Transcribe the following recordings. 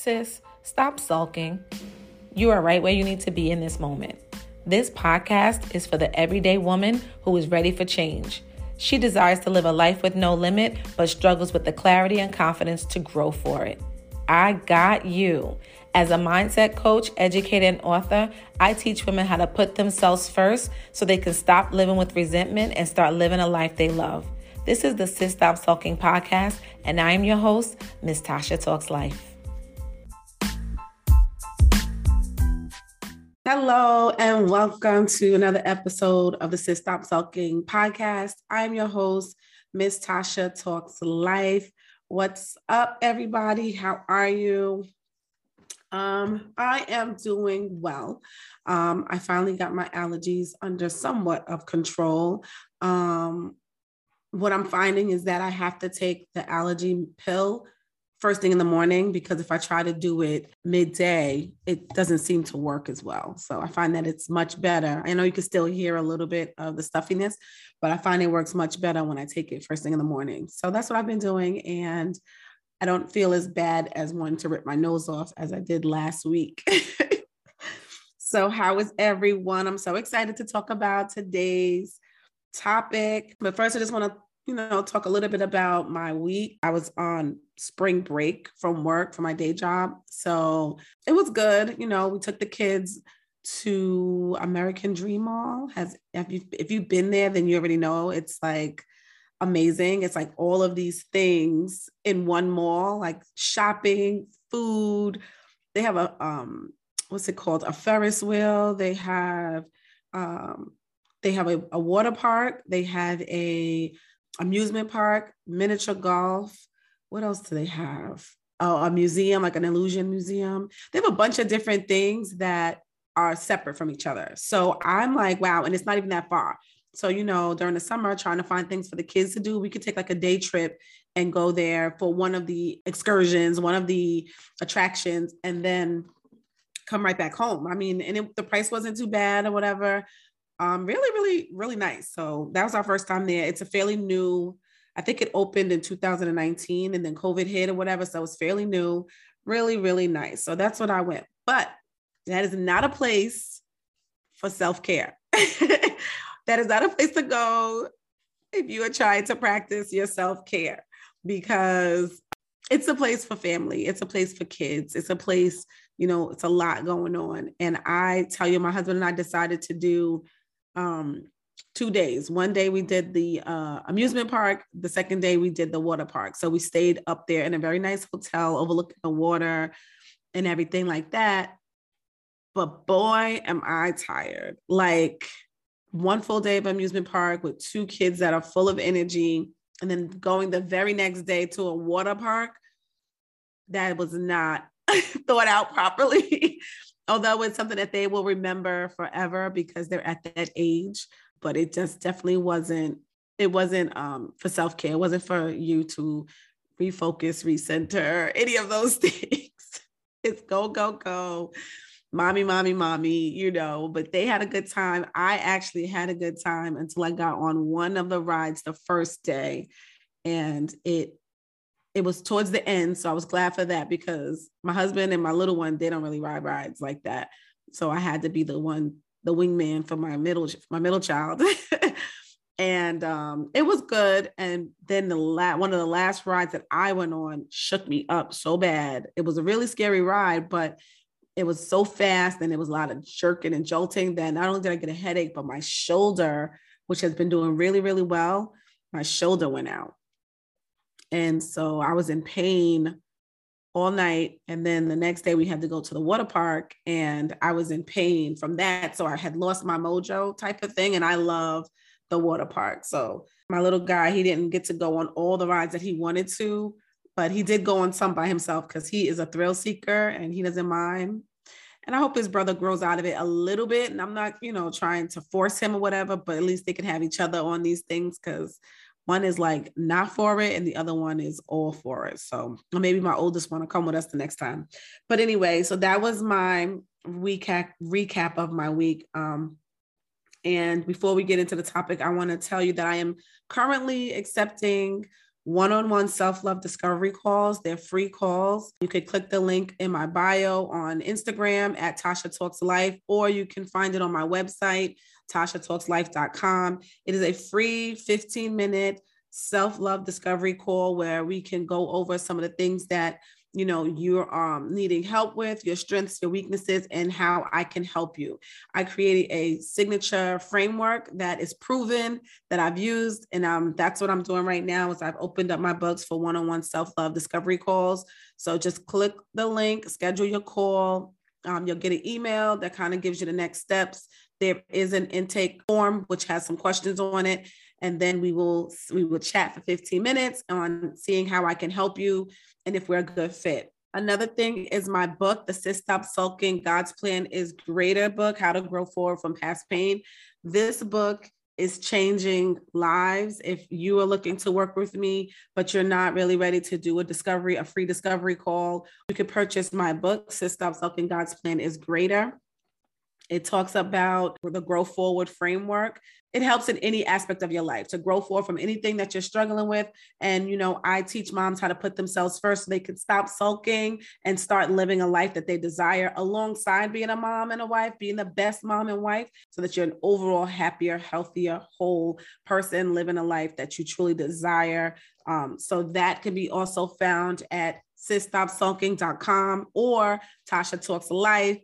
Sis, stop sulking. You are right where you need to be in this moment. This podcast is for the everyday woman who is ready for change. She desires to live a life with no limit, but struggles with the clarity and confidence to grow for it. I got you. As a mindset coach, educator, and author, I teach women how to put themselves first so they can stop living with resentment and start living a life they love. This is the Sis Stop Sulking podcast, and I am your host, Miss Tasha Talks Life. Hello, and welcome to another episode of the Sis Stop Sulking podcast. I'm your host, Miss Tasha Talks Life. What's up, everybody? How are you? Um, I am doing well. Um, I finally got my allergies under somewhat of control. Um, what I'm finding is that I have to take the allergy pill first thing in the morning because if I try to do it midday, it doesn't seem to work as well. So I find that it's much better. I know you can still hear a little bit of the stuffiness, but I find it works much better when I take it first thing in the morning. So that's what I've been doing. And I don't feel as bad as one to rip my nose off as I did last week. so, how is everyone? I'm so excited to talk about today's topic. But first, I just want to you know, talk a little bit about my week. I was on spring break from work for my day job. So it was good. You know, we took the kids to American Dream Mall. Has if you if you've been there, then you already know it's like amazing. It's like all of these things in one mall, like shopping, food. They have a um what's it called? A Ferris wheel. They have um they have a, a water park. They have a amusement park, miniature golf. What else do they have? Oh, a museum, like an illusion museum. They have a bunch of different things that are separate from each other. So I'm like, wow, and it's not even that far. So, you know, during the summer, trying to find things for the kids to do, we could take like a day trip and go there for one of the excursions, one of the attractions, and then come right back home. I mean, and it, the price wasn't too bad or whatever um, really, really, really nice. So that was our first time there. It's a fairly new, I think it opened in 2019 and then COVID hit or whatever. So it's fairly new, really, really nice. So that's what I went. But that is not a place for self care. that is not a place to go if you are trying to practice your self care because it's a place for family, it's a place for kids, it's a place, you know, it's a lot going on. And I tell you, my husband and I decided to do um, two days. One day we did the uh, amusement park. The second day we did the water park. So we stayed up there in a very nice hotel overlooking the water and everything like that. But boy, am I tired. Like one full day of amusement park with two kids that are full of energy, and then going the very next day to a water park that was not thought out properly although it's something that they will remember forever because they're at that age but it just definitely wasn't it wasn't um, for self-care it wasn't for you to refocus recenter any of those things it's go go go mommy mommy mommy you know but they had a good time i actually had a good time until i got on one of the rides the first day and it it was towards the end. So I was glad for that because my husband and my little one, they don't really ride rides like that. So I had to be the one, the wingman for my middle, my middle child. and um, it was good. And then the la- one of the last rides that I went on shook me up so bad. It was a really scary ride, but it was so fast and it was a lot of jerking and jolting that not only did I get a headache, but my shoulder, which has been doing really, really well, my shoulder went out. And so I was in pain all night. And then the next day we had to go to the water park and I was in pain from that. So I had lost my mojo type of thing. And I love the water park. So my little guy, he didn't get to go on all the rides that he wanted to, but he did go on some by himself because he is a thrill seeker and he doesn't mind. And I hope his brother grows out of it a little bit. And I'm not, you know, trying to force him or whatever, but at least they can have each other on these things because one is like not for it and the other one is all for it so maybe my oldest want to come with us the next time but anyway so that was my recap recap of my week um and before we get into the topic i want to tell you that i am currently accepting one on one self love discovery calls. They're free calls. You could click the link in my bio on Instagram at Tasha Talks Life, or you can find it on my website, tashatalkslife.com. It is a free 15 minute self love discovery call where we can go over some of the things that you know you're um, needing help with your strengths your weaknesses and how i can help you. I created a signature framework that is proven that i've used and um, that's what i'm doing right now is i've opened up my books for one-on-one self-love discovery calls. So just click the link schedule your call um, you'll get an email that kind of gives you the next steps there is an intake form which has some questions on it and then we will we will chat for 15 minutes on seeing how I can help you and if we're a good fit. Another thing is my book, The Sis Stop Sulking God's Plan is Greater book, How to Grow Forward from Past Pain. This book is changing lives. If you are looking to work with me, but you're not really ready to do a discovery, a free discovery call, you could purchase my book, Sis Stop Sulking God's Plan is Greater. It talks about the grow forward framework. It helps in any aspect of your life to grow forward from anything that you're struggling with. And, you know, I teach moms how to put themselves first so they can stop sulking and start living a life that they desire alongside being a mom and a wife, being the best mom and wife, so that you're an overall happier, healthier, whole person living a life that you truly desire. Um, so that can be also found at sisstopsulking.com or Tasha Talks Life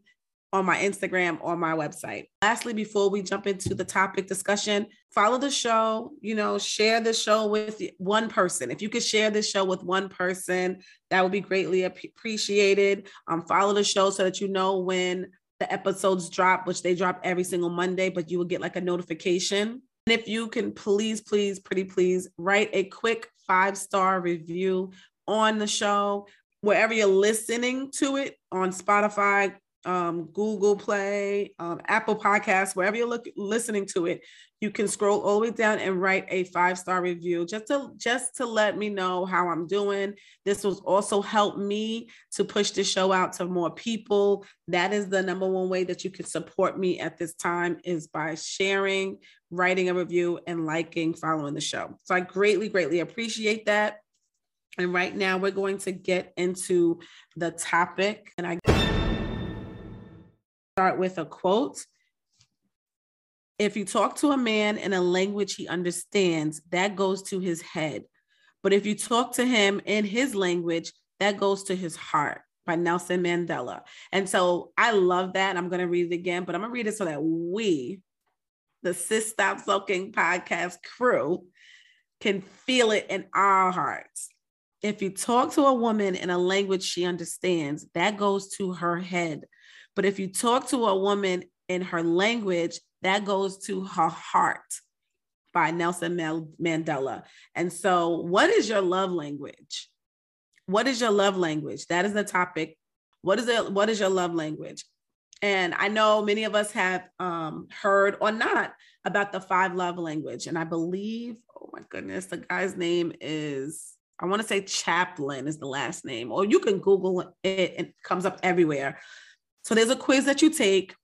on my Instagram or my website. Lastly, before we jump into the topic discussion, follow the show, you know, share the show with one person. If you could share this show with one person, that would be greatly appreciated. Um, follow the show so that you know when the episodes drop, which they drop every single Monday, but you will get like a notification. And if you can please, please, pretty please write a quick five star review on the show, wherever you're listening to it on Spotify, um, Google Play, um, Apple Podcasts, wherever you're look, listening to it, you can scroll all the way down and write a five star review just to just to let me know how I'm doing. This will also help me to push the show out to more people. That is the number one way that you can support me at this time is by sharing, writing a review, and liking, following the show. So I greatly, greatly appreciate that. And right now we're going to get into the topic, and I start with a quote. If you talk to a man in a language he understands, that goes to his head. But if you talk to him in his language, that goes to his heart by Nelson Mandela. And so I love that. I'm going to read it again, but I'm going to read it so that we, the Sis Stop Sulking podcast crew, can feel it in our hearts. If you talk to a woman in a language she understands, that goes to her head. But if you talk to a woman in her language, that goes to her heart by Nelson Mandela. And so, what is your love language? What is your love language? That is the topic. What is it? What is your love language? And I know many of us have um, heard or not about the five love language. And I believe, oh my goodness, the guy's name is, I want to say Chaplin is the last name, or you can Google it, it comes up everywhere. So there's a quiz that you take,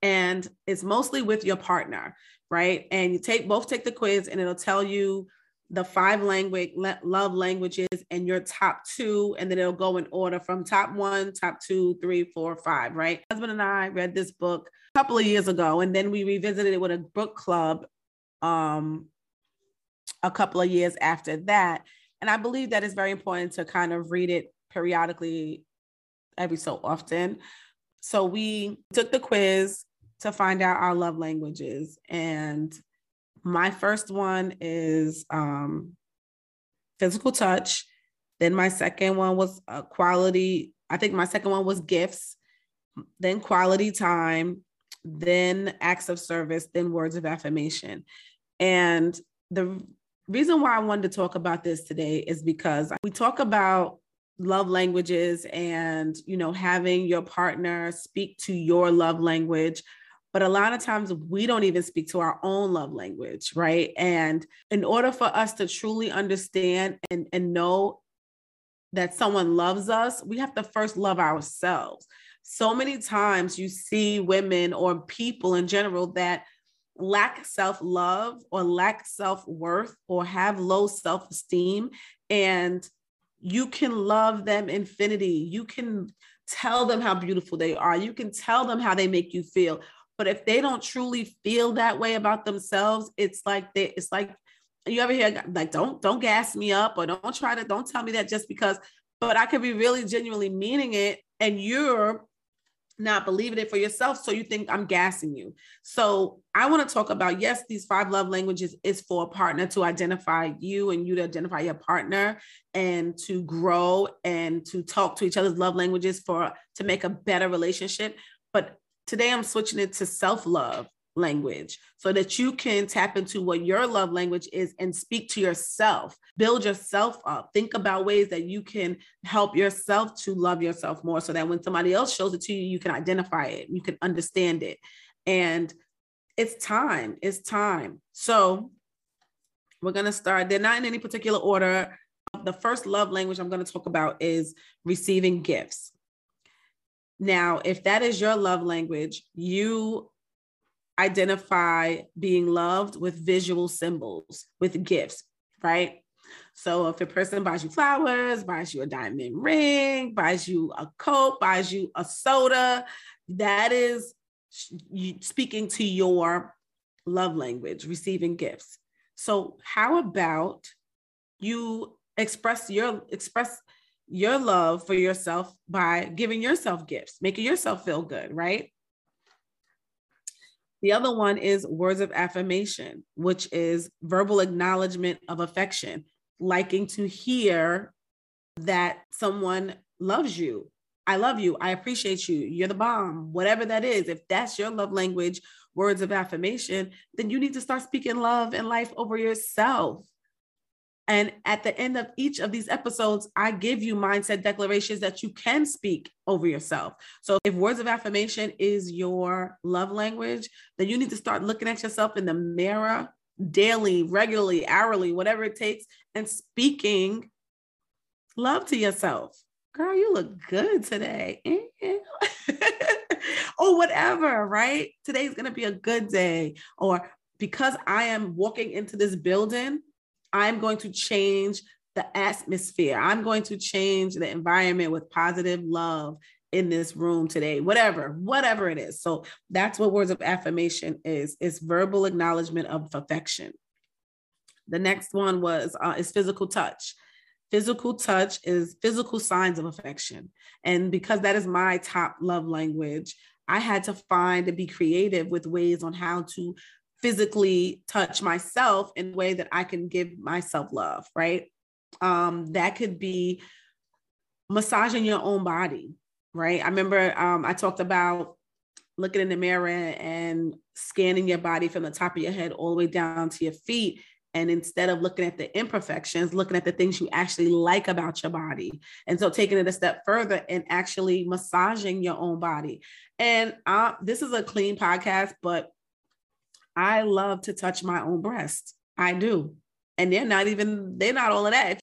and it's mostly with your partner, right? And you take both take the quiz, and it'll tell you the five language love languages and your top two, and then it'll go in order from top one, top two, three, four, five, right? husband and I read this book a couple of years ago, and then we revisited it with a book club um a couple of years after that. And I believe that it's very important to kind of read it periodically every so often. So we took the quiz to find out our love languages. And my first one is um, physical touch. Then my second one was uh, quality. I think my second one was gifts, then quality time, then acts of service, then words of affirmation. And the reason why I wanted to talk about this today is because we talk about love languages and you know having your partner speak to your love language. But a lot of times we don't even speak to our own love language right? And in order for us to truly understand and, and know that someone loves us we have to first love ourselves. So many times you see women or people in general that lack self love or lack self worth or have low self esteem, and you can love them infinity. You can tell them how beautiful they are. You can tell them how they make you feel. But if they don't truly feel that way about themselves, it's like they, it's like you ever hear like don't don't gas me up or don't try to don't tell me that just because. But I could be really genuinely meaning it, and you're not believing it for yourself. So you think I'm gassing you. So I want to talk about yes, these five love languages is for a partner to identify you and you to identify your partner and to grow and to talk to each other's love languages for to make a better relationship. But today I'm switching it to self-love language so that you can tap into what your love language is and speak to yourself. Build yourself up. Think about ways that you can help yourself to love yourself more so that when somebody else shows it to you, you can identify it, you can understand it. And it's time. It's time. So we're going to start. They're not in any particular order. The first love language I'm going to talk about is receiving gifts. Now, if that is your love language, you identify being loved with visual symbols, with gifts, right? So if a person buys you flowers, buys you a diamond ring, buys you a coat, buys you a soda, that is speaking to your love language, receiving gifts. So how about you express your express your love for yourself by giving yourself gifts, making yourself feel good, right? The other one is words of affirmation, which is verbal acknowledgement of affection, liking to hear that someone loves you. I love you. I appreciate you. You're the bomb. Whatever that is, if that's your love language, words of affirmation, then you need to start speaking love and life over yourself. And at the end of each of these episodes, I give you mindset declarations that you can speak over yourself. So if words of affirmation is your love language, then you need to start looking at yourself in the mirror daily, regularly, hourly, whatever it takes, and speaking love to yourself. Girl, you look good today. or whatever, right? Today's going to be a good day. Or because I am walking into this building, I'm going to change the atmosphere. I'm going to change the environment with positive love in this room today whatever whatever it is. So that's what words of affirmation is is verbal acknowledgement of affection. The next one was uh, is physical touch. Physical touch is physical signs of affection. And because that is my top love language i had to find and be creative with ways on how to physically touch myself in a way that I can give myself love, right? Um, that could be massaging your own body, right? I remember um, I talked about looking in the mirror and scanning your body from the top of your head all the way down to your feet. And instead of looking at the imperfections, looking at the things you actually like about your body. And so taking it a step further and actually massaging your own body. And uh, this is a clean podcast, but I love to touch my own breast. I do. And they're not even, they're not all of that,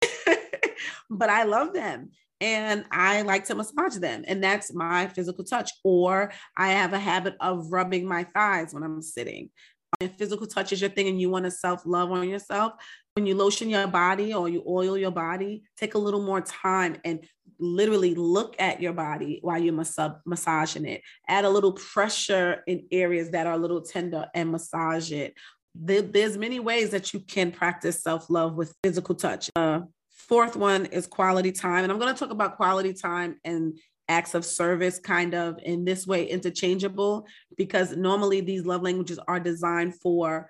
but I love them and I like to massage them. And that's my physical touch. Or I have a habit of rubbing my thighs when I'm sitting. Um, if physical touch is your thing and you want to self love on yourself, when you lotion your body or you oil your body, take a little more time and literally look at your body while you're mas- massaging it. Add a little pressure in areas that are a little tender and massage it. there's many ways that you can practice self-love with physical touch. Uh, fourth one is quality time. And I'm going to talk about quality time and acts of service kind of in this way interchangeable because normally these love languages are designed for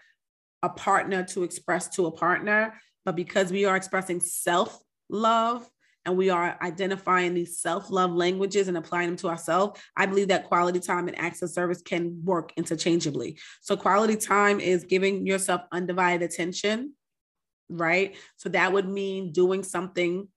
a partner to express to a partner. But because we are expressing self love and we are identifying these self love languages and applying them to ourselves, I believe that quality time and acts of service can work interchangeably. So, quality time is giving yourself undivided attention, right? So, that would mean doing something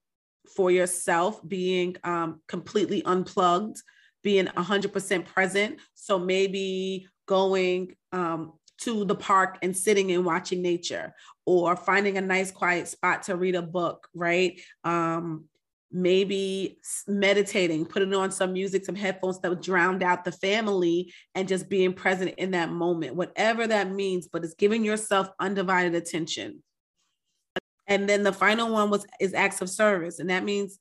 for yourself, being um, completely unplugged, being 100% present. So, maybe going um, to the park and sitting and watching nature or finding a nice quiet spot to read a book right um, maybe meditating, putting on some music, some headphones that would drowned out the family and just being present in that moment, whatever that means, but it's giving yourself undivided attention. And then the final one was is acts of service. And that means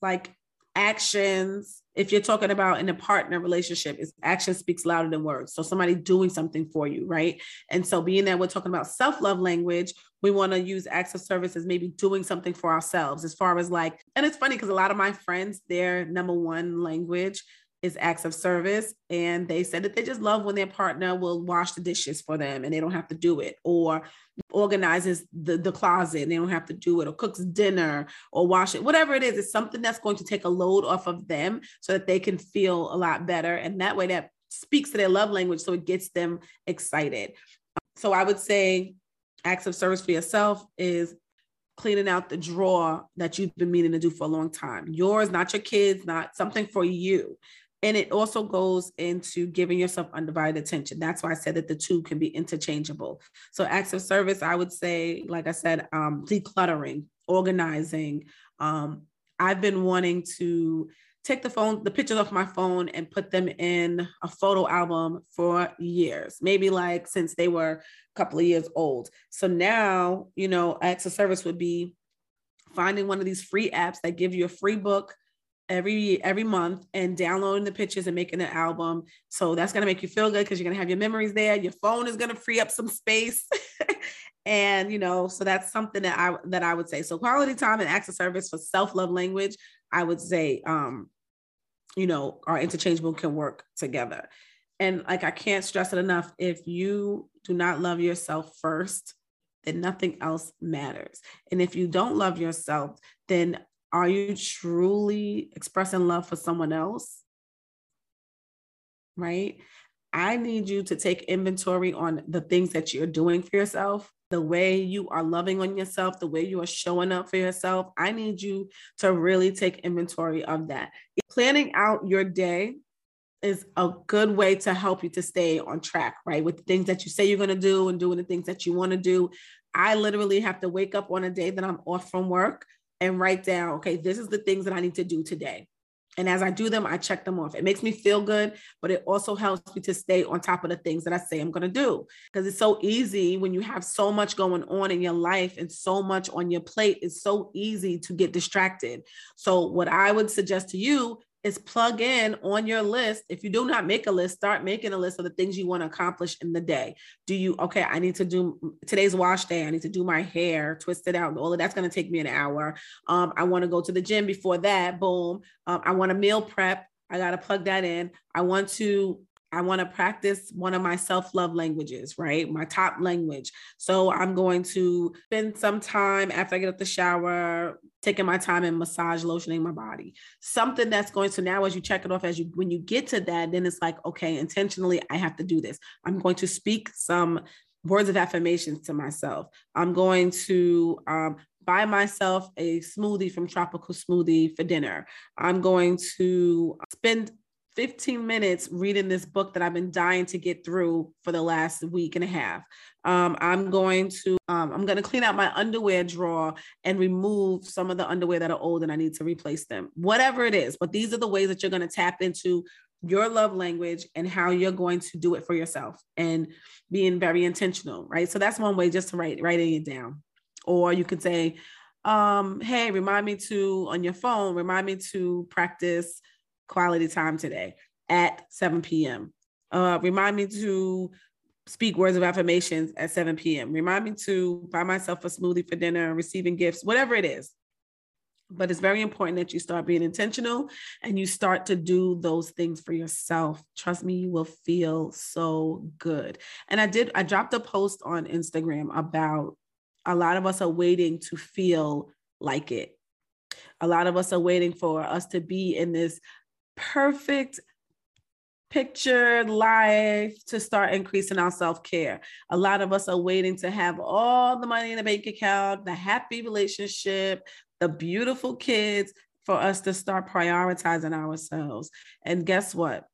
like actions if you're talking about in a partner relationship is action speaks louder than words. So somebody doing something for you right? And so being that we're talking about self-love language we want to use acts of service as maybe doing something for ourselves as far as like and it's funny because a lot of my friends their number one language is acts of service. And they said that they just love when their partner will wash the dishes for them and they don't have to do it, or organizes the, the closet and they don't have to do it, or cooks dinner or wash it, whatever it is, it's something that's going to take a load off of them so that they can feel a lot better. And that way that speaks to their love language. So it gets them excited. So I would say acts of service for yourself is cleaning out the drawer that you've been meaning to do for a long time. Yours, not your kids, not something for you. And it also goes into giving yourself undivided attention. That's why I said that the two can be interchangeable. So, acts of service, I would say, like I said, um, decluttering, organizing. Um, I've been wanting to take the phone, the pictures off my phone and put them in a photo album for years, maybe like since they were a couple of years old. So now, you know, acts of service would be finding one of these free apps that give you a free book every every month and downloading the pictures and making an album. So that's gonna make you feel good because you're gonna have your memories there. Your phone is gonna free up some space. and you know, so that's something that I that I would say. So quality time and acts of service for self-love language, I would say um, you know, are interchangeable can work together. And like I can't stress it enough. If you do not love yourself first, then nothing else matters. And if you don't love yourself, then are you truly expressing love for someone else? Right? I need you to take inventory on the things that you're doing for yourself, the way you are loving on yourself, the way you are showing up for yourself. I need you to really take inventory of that. Planning out your day is a good way to help you to stay on track, right? With the things that you say you're going to do and doing the things that you want to do. I literally have to wake up on a day that I'm off from work and write down, okay, this is the things that I need to do today. And as I do them, I check them off. It makes me feel good, but it also helps me to stay on top of the things that I say I'm going to do. Because it's so easy when you have so much going on in your life and so much on your plate, it's so easy to get distracted. So, what I would suggest to you is plug in on your list. If you do not make a list, start making a list of the things you want to accomplish in the day. Do you, okay, I need to do today's wash day. I need to do my hair, twist it out. All of that's going to take me an hour. Um, I want to go to the gym before that. Boom. Um, I want to meal prep. I got to plug that in. I want to I want to practice one of my self love languages, right? My top language. So I'm going to spend some time after I get up the shower, taking my time and massage lotioning my body. Something that's going to now, as you check it off, as you when you get to that, then it's like, okay, intentionally, I have to do this. I'm going to speak some words of affirmations to myself. I'm going to um, buy myself a smoothie from Tropical Smoothie for dinner. I'm going to spend 15 minutes reading this book that I've been dying to get through for the last week and a half. Um, I'm going to um, I'm going to clean out my underwear drawer and remove some of the underwear that are old and I need to replace them. Whatever it is, but these are the ways that you're going to tap into your love language and how you're going to do it for yourself and being very intentional, right? So that's one way just to write writing it down. Or you could say, um, hey, remind me to on your phone, remind me to practice quality time today at 7 p.m. Uh, remind me to speak words of affirmations at 7 p.m. Remind me to buy myself a smoothie for dinner, receiving gifts, whatever it is. But it's very important that you start being intentional and you start to do those things for yourself. Trust me, you will feel so good. And I did, I dropped a post on Instagram about a lot of us are waiting to feel like it. A lot of us are waiting for us to be in this perfect picture life to start increasing our self-care. A lot of us are waiting to have all the money in the bank account, the happy relationship, the beautiful kids for us to start prioritizing ourselves. And guess what?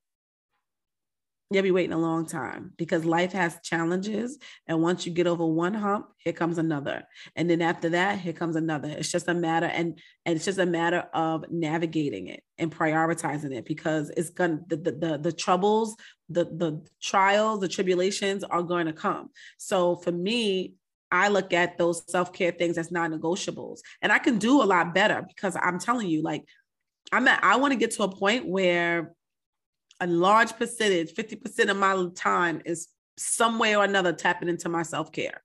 You'll be waiting a long time because life has challenges. And once you get over one hump, here comes another. And then after that, here comes another. It's just a matter, and, and it's just a matter of navigating it and prioritizing it because it's gonna the the, the, the troubles, the the trials, the tribulations are going to come. So for me, I look at those self-care things as non-negotiables. And I can do a lot better because I'm telling you, like, I'm at, I want to get to a point where a large percentage, 50% of my time is some way or another tapping into my self-care.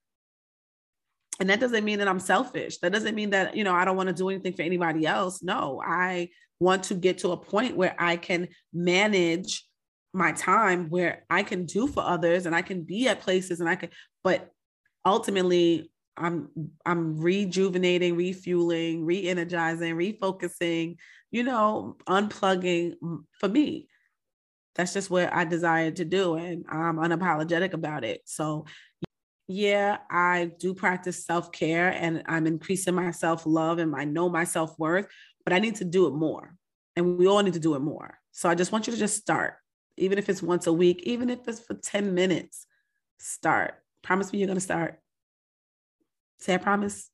And that doesn't mean that I'm selfish. That doesn't mean that, you know, I don't want to do anything for anybody else. No, I want to get to a point where I can manage my time where I can do for others and I can be at places and I can, but ultimately I'm I'm rejuvenating, refueling, re-energizing, refocusing, you know, unplugging mm, for me that's just what I desire to do. And I'm unapologetic about it. So, yeah, I do practice self care and I'm increasing my self love and I know my self worth, but I need to do it more. And we all need to do it more. So, I just want you to just start, even if it's once a week, even if it's for 10 minutes, start. Promise me you're going to start. Say I promise.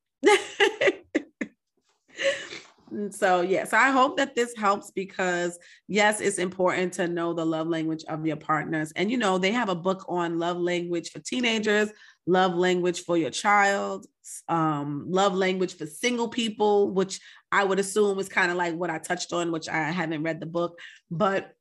So yes i hope that this helps because yes it's important to know the love language of your partners. And you know they have a book on love language for teenagers love language for your child um, love language for single people which i would assume is kind of like what i touched on which i haven't read the book but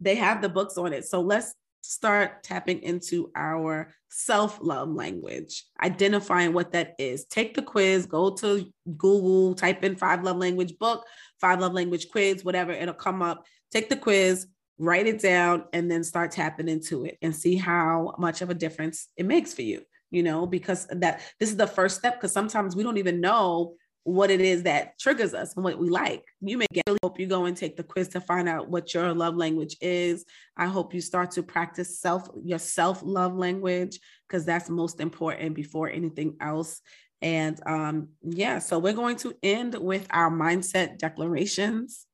they have the books on it. So let's start tapping into our self love language, identifying what that is. Take the quiz, go to Google, type in five love language book, five love language quiz, whatever, it'll come up. Take the quiz, write it down, and then start tapping into it and see how much of a difference it makes for you. You know, because that this is the first step, because sometimes we don't even know what it is that triggers us and what we like. You may get, hope you go and take the quiz to find out what your love language is. I hope you start to practice self your self love language because that's most important before anything else. And um, yeah, so we're going to end with our mindset declarations.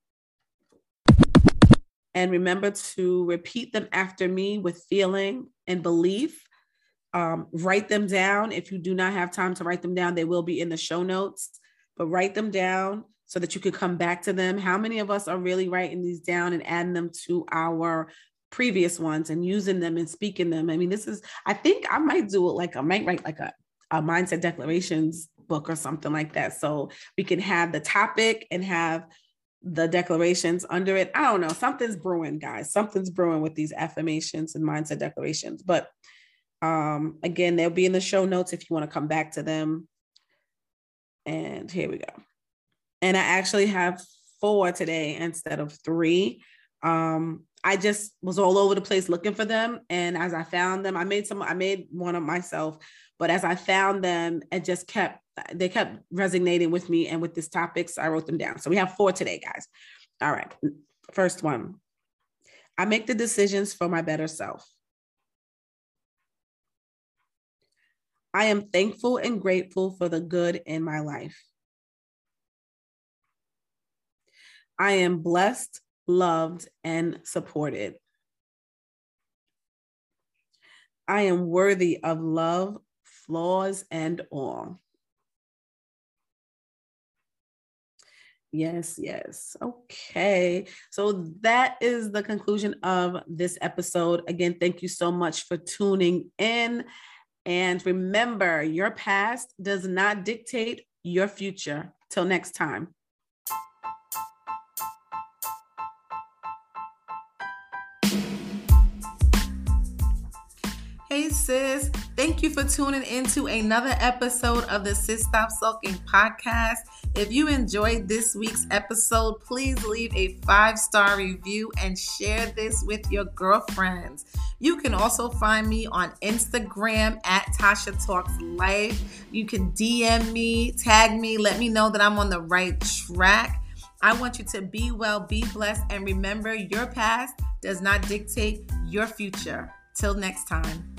And remember to repeat them after me with feeling and belief. Um, write them down. If you do not have time to write them down, they will be in the show notes but write them down so that you can come back to them. How many of us are really writing these down and adding them to our previous ones and using them and speaking them? I mean, this is, I think I might do it like I might write like a, a mindset declarations book or something like that. So we can have the topic and have the declarations under it. I don't know. Something's brewing, guys. Something's brewing with these affirmations and mindset declarations. But um, again, they'll be in the show notes if you want to come back to them. And here we go. And I actually have four today instead of three. Um, I just was all over the place looking for them. And as I found them, I made some, I made one of myself, but as I found them, it just kept, they kept resonating with me and with this topic. So I wrote them down. So we have four today, guys. All right. First one I make the decisions for my better self. I am thankful and grateful for the good in my life. I am blessed, loved, and supported. I am worthy of love, flaws, and all. Yes, yes. Okay. So that is the conclusion of this episode. Again, thank you so much for tuning in. And remember, your past does not dictate your future. Till next time. Sis. Thank you for tuning into another episode of the Sis Stop Sulking podcast. If you enjoyed this week's episode, please leave a five star review and share this with your girlfriends. You can also find me on Instagram at Tasha Talks Life. You can DM me, tag me, let me know that I'm on the right track. I want you to be well, be blessed, and remember your past does not dictate your future. Till next time.